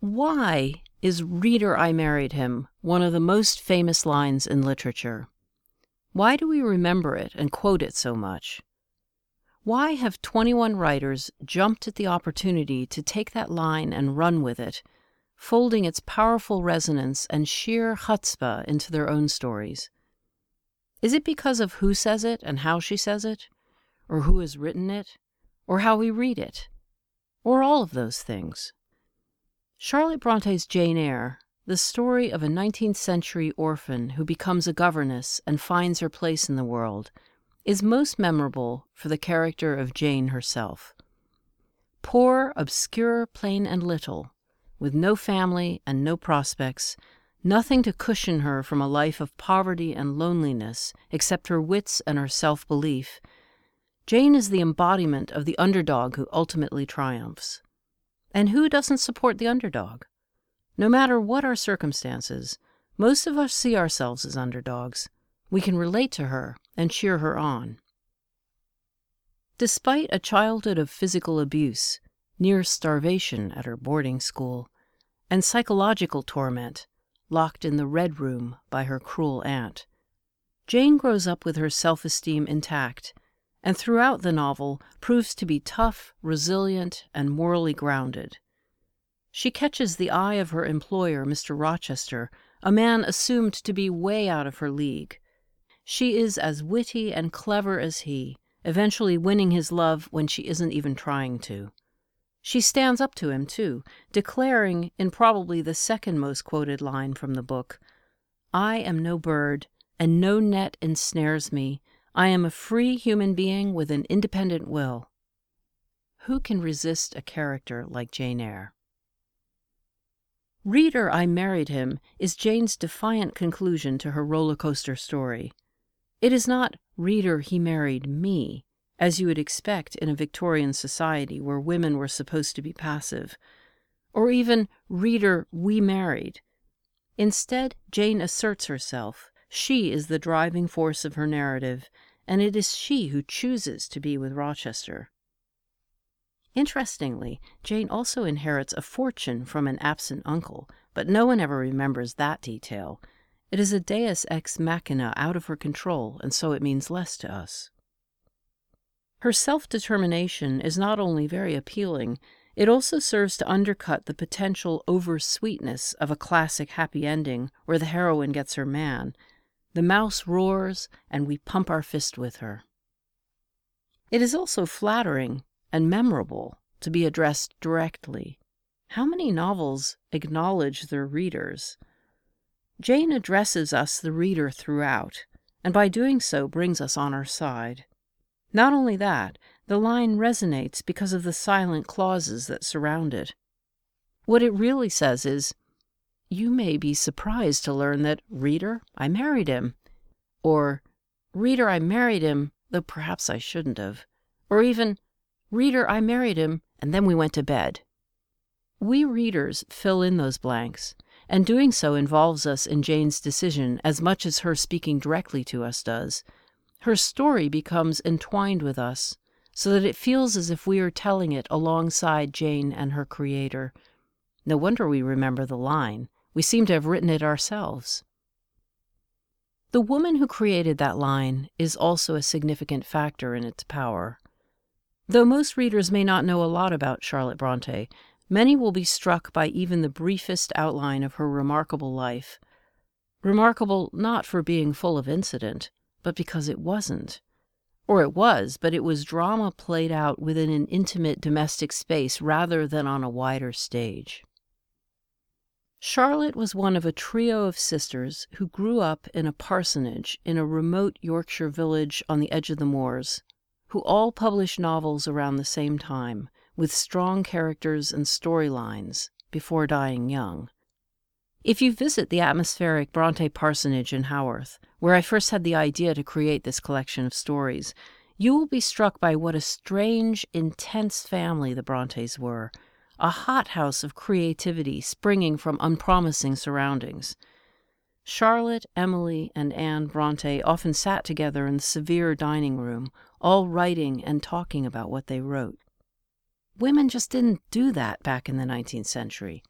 Why is Reader, I Married Him one of the most famous lines in literature? Why do we remember it and quote it so much? Why have 21 writers jumped at the opportunity to take that line and run with it, folding its powerful resonance and sheer chutzpah into their own stories? Is it because of who says it and how she says it, or who has written it, or how we read it, or all of those things? Charlotte Bronte's Jane Eyre, the story of a 19th century orphan who becomes a governess and finds her place in the world, is most memorable for the character of Jane herself. Poor, obscure, plain, and little, with no family and no prospects, nothing to cushion her from a life of poverty and loneliness except her wits and her self belief, Jane is the embodiment of the underdog who ultimately triumphs. And who doesn't support the underdog? No matter what our circumstances, most of us see ourselves as underdogs. We can relate to her and cheer her on. Despite a childhood of physical abuse, near starvation at her boarding school, and psychological torment, locked in the Red Room by her cruel aunt, Jane grows up with her self esteem intact and throughout the novel proves to be tough, resilient, and morally grounded. She catches the eye of her employer, Mr. Rochester, a man assumed to be way out of her league. She is as witty and clever as he, eventually winning his love when she isn't even trying to. She stands up to him, too, declaring, in probably the second most quoted line from the book, I am no bird, and no net ensnares me, I am a free human being with an independent will. Who can resist a character like Jane Eyre? Reader, I Married Him is Jane's defiant conclusion to her roller coaster story. It is not Reader, He Married Me, as you would expect in a Victorian society where women were supposed to be passive, or even Reader, We Married. Instead, Jane asserts herself she is the driving force of her narrative, and it is she who chooses to be with Rochester. Interestingly, Jane also inherits a fortune from an absent uncle, but no one ever remembers that detail. It is a deus ex machina out of her control, and so it means less to us. Her self determination is not only very appealing, it also serves to undercut the potential over sweetness of a classic happy ending where the heroine gets her man the mouse roars, and we pump our fist with her. It is also flattering and memorable to be addressed directly. How many novels acknowledge their readers? Jane addresses us, the reader, throughout, and by doing so brings us on her side. Not only that, the line resonates because of the silent clauses that surround it. What it really says is, you may be surprised to learn that, reader, I married him. Or, reader, I married him, though perhaps I shouldn't have. Or even, reader, I married him, and then we went to bed. We readers fill in those blanks, and doing so involves us in Jane's decision as much as her speaking directly to us does. Her story becomes entwined with us, so that it feels as if we are telling it alongside Jane and her creator. No wonder we remember the line we seem to have written it ourselves. The woman who created that line is also a significant factor in its power. Though most readers may not know a lot about Charlotte Bronte, many will be struck by even the briefest outline of her remarkable life. Remarkable not for being full of incident, but because it wasn't. Or it was, but it was drama played out within an intimate domestic space rather than on a wider stage. Charlotte was one of a trio of sisters who grew up in a parsonage in a remote Yorkshire village on the edge of the moors, who all published novels around the same time, with strong characters and storylines, before dying young. If you visit the atmospheric Bronte parsonage in Haworth, where I first had the idea to create this collection of stories, you will be struck by what a strange, intense family the Brontes were a hothouse of creativity springing from unpromising surroundings. Charlotte, Emily, and Anne Bronte often sat together in the severe dining room, all writing and talking about what they wrote. Women just didn't do that back in the 19th century.